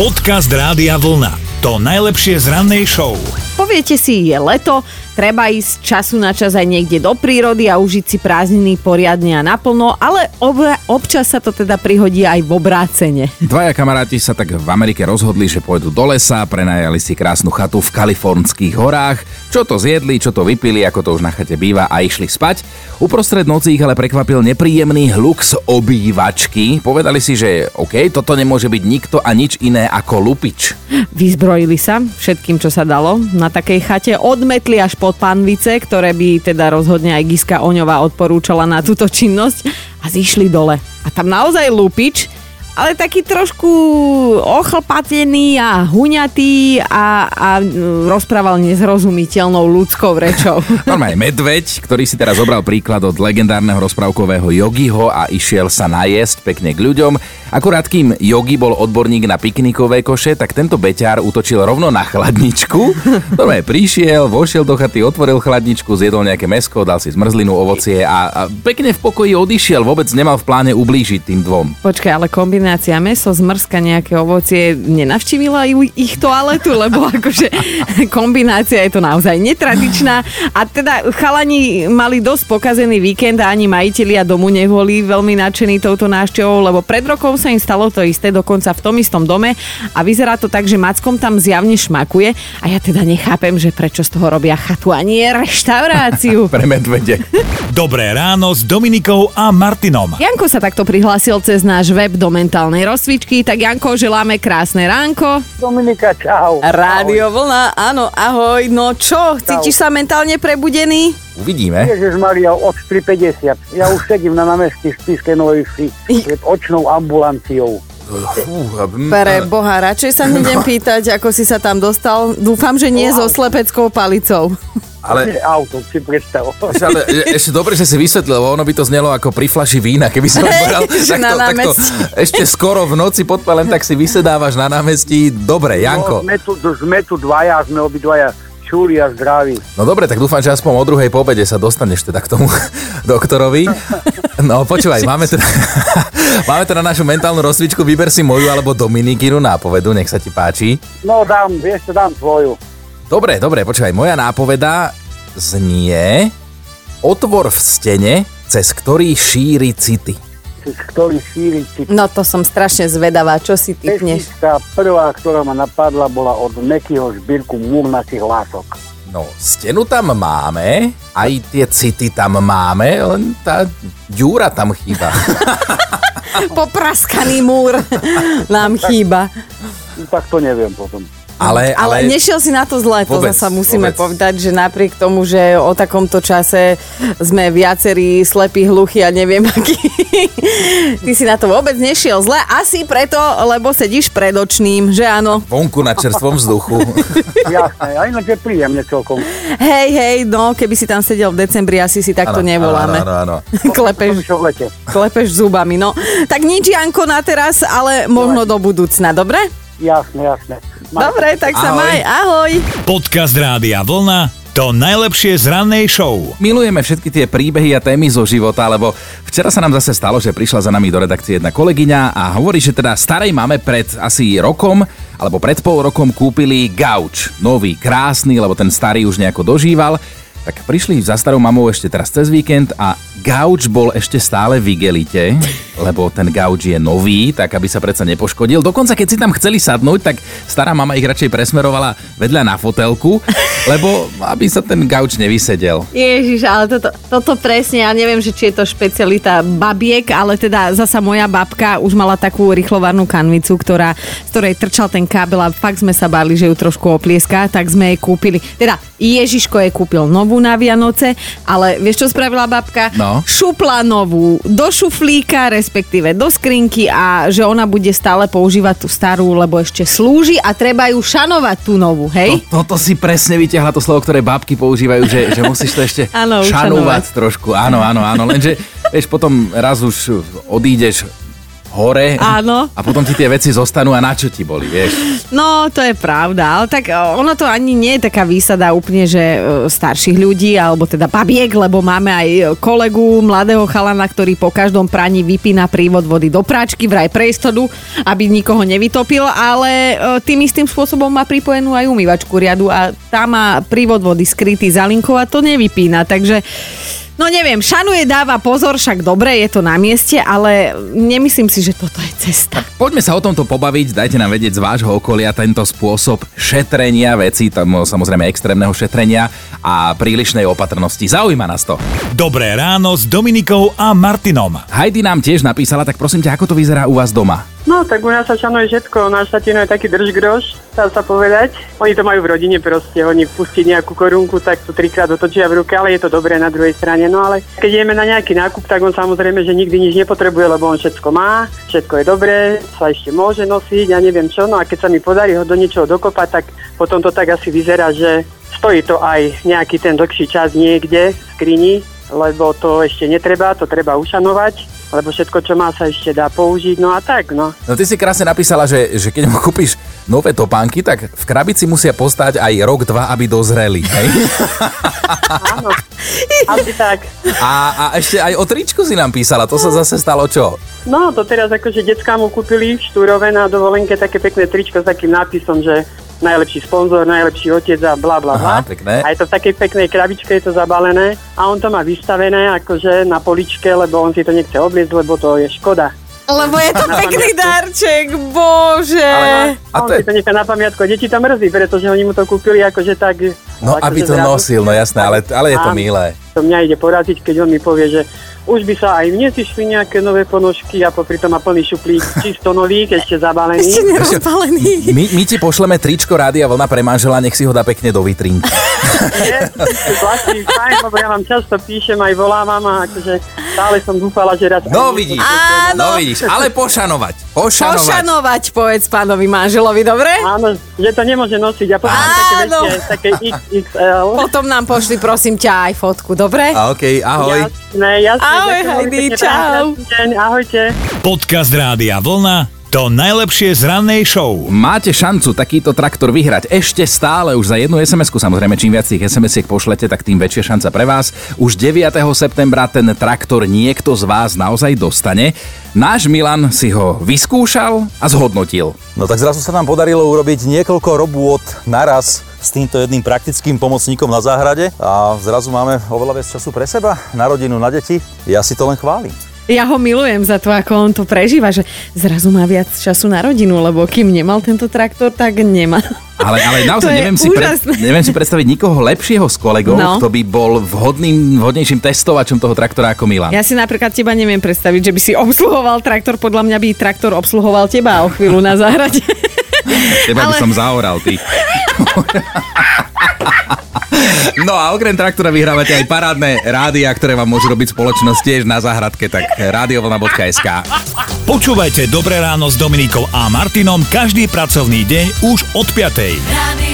Podcast Rádia Vlna. To najlepšie z rannej show. Poviete si, je leto, treba ísť času na čas aj niekde do prírody a užiť si prázdniny poriadne a naplno, ale ob- občas sa to teda prihodí aj v obrácene. Dvaja kamaráti sa tak v Amerike rozhodli, že pôjdu do lesa, prenajali si krásnu chatu v kalifornských horách, čo to zjedli, čo to vypili, ako to už na chate býva a išli spať. Uprostred noci ich ale prekvapil nepríjemný hluk z obývačky. Povedali si, že OK, toto nemôže byť nikto a nič iné ako lupič. Vyzbrojili sa všetkým, čo sa dalo na takej chate, odmetli až pod panvice, ktoré by teda rozhodne aj Giska Oňová odporúčala na túto činnosť a zišli dole. A tam naozaj lupič, ale taký trošku ochlpatený a huňatý a, a rozprával nezrozumiteľnou ľudskou rečou. Normálne medveď, ktorý si teraz zobral príklad od legendárneho rozprávkového Yogiho a išiel sa najesť pekne k ľuďom. Akurát kým Yogi bol odborník na piknikové koše, tak tento beťar útočil rovno na chladničku. Normálne prišiel, vošiel do chaty, otvoril chladničku, zjedol nejaké mesko, dal si zmrzlinu, ovocie a, a pekne v pokoji odišiel. Vôbec nemal v pláne ublížiť tým dvom. Počkaj, ale kombinácia meso, zmrzka, nejaké ovocie, nenavštívila ju ich toaletu, lebo akože kombinácia je to naozaj netradičná. A teda chalani mali dosť pokazený víkend a ani majiteľia domu neboli veľmi nadšení touto návštevou, lebo pred rokom sa im stalo to isté, dokonca v tom istom dome a vyzerá to tak, že Mackom tam zjavne šmakuje a ja teda nechápem, že prečo z toho robia chatu a nie reštauráciu. Pre medvede. Dobré ráno s Dominikou a Martinom. Janko sa takto prihlásil cez náš web do mentálnej rozcvičky, tak Janko, želáme krásne ránko. Dominika, čau. Rádio Vlna, áno, ahoj. No čo, cítiš sa mentálne prebudený? Uvidíme. Ježiš Maria, od 3.50. Ja už sedím na námestí v Spiskej Novej Vsi pred očnou ambulanciou. Pre Boha, radšej sa nejdem pýtať, ako si sa tam dostal. Dúfam, že nie so slepeckou palicou. Ale auto, si predstav. Ešte, ale ešte dobre, že si vysvetlil, lebo ono by to znelo ako pri flaši vína, keby som povedal. že na takto, ešte skoro v noci pod len tak si vysedávaš na námestí. Dobre, No, Janko. sme, tu, sme tu dvaja, sme obidvaja čúli a zdraví. No dobre, tak dúfam, že aspoň o druhej po obede sa dostaneš teda k tomu doktorovi. No počúvaj, máme teda, máme teda našu mentálnu rozcvičku, vyber si moju alebo Dominikinu nápovedu, nech sa ti páči. No dám, vieš dám tvoju. Dobre, dobre, počúvaj, moja nápoveda znie Otvor v stene, cez ktorý šíri city. Cez ktorý šíri si No to som strašne zvedavá, čo si typneš. Pesnička prvá, ktorá ma napadla, bola od Mekyho zbírku Múrnacích lások. No, stenu tam máme, aj tie city tam máme, len tá ďúra tam chýba. Popraskaný múr nám chýba. No, tak to neviem potom. Ale, Ale, ale, nešiel si na to zle, to Vôbec, zasa musíme vôbec. povedať, že napriek tomu, že o takomto čase sme viacerí slepí, hluchí a neviem aký. Ty si na to vôbec nešiel zle, asi preto, lebo sedíš pred očným, že áno. vonku na čerstvom vzduchu. Jasné, a ináč je príjemne celkom. Hej, hej, no keby si tam sedel v decembri, asi si takto Áno, nevoláme. Áno, áno, áno. Klepeš, klepeš zubami, no. Tak nič, Janko, na teraz, ale možno do budúcna, dobre? Jasné, jasné. Maj- Dobre, tak sa Ahoj. maj, ahoj. Podcast Rádia Vlna. To najlepšie z rannej show. Milujeme všetky tie príbehy a témy zo života, lebo včera sa nám zase stalo, že prišla za nami do redakcie jedna kolegyňa a hovorí, že teda starej máme pred asi rokom alebo pred pol rokom kúpili gauč. Nový, krásny, lebo ten starý už nejako dožíval. Tak prišli za starou mamou ešte teraz cez víkend a gauč bol ešte stále v igelite, lebo ten gauč je nový, tak aby sa predsa nepoškodil. Dokonca keď si tam chceli sadnúť, tak stará mama ich radšej presmerovala vedľa na fotelku, lebo aby sa ten gauč nevysedel. Ježiš, ale toto, toto presne, ja neviem, že či je to špecialita babiek, ale teda zasa moja babka už mala takú rýchlovarnú kanvicu, ktorá, z ktorej trčal ten kábel a fakt sme sa báli, že ju trošku oplieská, tak sme jej kúpili. Teda Ježiško jej kúpil novú na Vianoce, ale vieš, čo spravila babka? No. Šupla novú do šuflíka, respektíve do skrinky a že ona bude stále používať tú starú, lebo ešte slúži a treba ju šanovať tú novú, hej? To, toto si presne vyťahla to slovo, ktoré babky používajú, že, že musíš to ešte Áno, šanovať trošku. Áno, áno, áno. Lenže, vieš, potom raz už odídeš hore Áno. a potom ti tie veci zostanú a na čo ti boli, vieš. No, to je pravda, ale tak e, ono to ani nie je taká výsada úplne, že e, starších ľudí, alebo teda babiek, lebo máme aj kolegu, mladého chalana, ktorý po každom praní vypína prívod vody do práčky, vraj pre istotu, aby nikoho nevytopil, ale e, tým istým spôsobom má pripojenú aj umývačku riadu a tá má prívod vody skrytý za linkou a to nevypína, takže No neviem, šanuje dáva pozor, však dobre, je to na mieste, ale nemyslím si, že toto je cesta. Poďme sa o tomto pobaviť, dajte nám vedieť z vášho okolia tento spôsob šetrenia veci, tam samozrejme extrémneho šetrenia a prílišnej opatrnosti. Zaujíma nás to. Dobré ráno s Dominikou a Martinom. Heidi nám tiež napísala, tak prosím ťa, ako to vyzerá u vás doma? No, tak u nás sa šanuje všetko. Náš tatino je taký držgroš, dá sa povedať. Oni to majú v rodine proste. Oni pustiť nejakú korunku, tak to trikrát otočia v ruke, ale je to dobré na druhej strane. No ale keď ideme na nejaký nákup, tak on samozrejme, že nikdy nič nepotrebuje, lebo on všetko má, všetko je dobré, sa ešte môže nosiť, ja neviem čo. No a keď sa mi podarí ho do niečoho dokopať, tak potom to tak asi vyzerá, že stojí to aj nejaký ten dlhší čas niekde v skrini, lebo to ešte netreba, to treba ušanovať lebo všetko, čo má, sa ešte dá použiť, no a tak, no. No ty si krásne napísala, že, že keď mu kúpiš nové topánky, tak v krabici musia postať aj rok, dva, aby dozreli, hej? Áno, asi tak. A, a ešte aj o tričku si nám písala, to sa zase stalo čo? No, to teraz akože detská mu kúpili v Štúrove na dovolenke také pekné tričko s takým nápisom, že najlepší sponzor, najlepší otec a bla bla bla. Aha, pekné. A je to v takej peknej krabičke, je to zabalené a on to má vystavené akože na poličke, lebo on si to nechce obliecť, lebo to je škoda. Lebo je to pekný darček, bože. Ale A on to je- si to nechá na pamiatku. a Deti to mrzí, pretože oni mu to kúpili akože tak... No, akože aby to zrazu. nosil, no jasné, ale, ale je to milé. To mňa ide poraziť, keď on mi povie, že už by sa aj mne zišli nejaké nové ponožky a popri tom má plný šuplík, čisto nový, ešte zabalený. Ešte nerozbalený. My, my ti pošleme tričko Rádia Vlna pre manžela, nech si ho dá pekne do vitrín. Vlastne fajn, lebo ja vám často píšem, aj volávam a akože stále som dúfala, že raz... No vidíš, Áno. no vidíš, ale pošanovať, pošanovať. Pošanovať, povedz pánovi manželovi, dobre? Áno, že to nemôže nosiť. Ja potom také väčšie, také XXL. Potom nám pošli, prosím ťa, aj fotku, dobre? A okej, ahoj. Jasné, jasné. Ahoj, Heidi, čau. deň, ahojte. Podcast Rádia Vlna to najlepšie z rannej show. Máte šancu takýto traktor vyhrať ešte stále už za jednu sms Samozrejme, čím viac tých SMS-iek pošlete, tak tým väčšia šanca pre vás. Už 9. septembra ten traktor niekto z vás naozaj dostane. Náš Milan si ho vyskúšal a zhodnotil. No tak zrazu sa nám podarilo urobiť niekoľko robôt naraz s týmto jedným praktickým pomocníkom na záhrade a zrazu máme oveľa viac času pre seba, na rodinu, na deti. Ja si to len chválim. Ja ho milujem za to, ako on to prežíva, že zrazu má viac času na rodinu, lebo kým nemal tento traktor, tak nemá. Ale, ale naozaj neviem si, úžasné. neviem si predstaviť nikoho lepšieho z kolegov, No. kto by bol vhodným, vhodnejším testovačom toho traktora ako Milan. Ja si napríklad teba neviem predstaviť, že by si obsluhoval traktor, podľa mňa by traktor obsluhoval teba o chvíľu na záhrade. Teba by ale- som zaoral, ty. No a okrem traktora vyhrávate aj parádne rádia, ktoré vám môžu robiť spoločnosť tiež na záhradke, tak radiovlna.sk. Počúvajte Dobré ráno s Dominikou a Martinom každý pracovný deň už od 5. Radio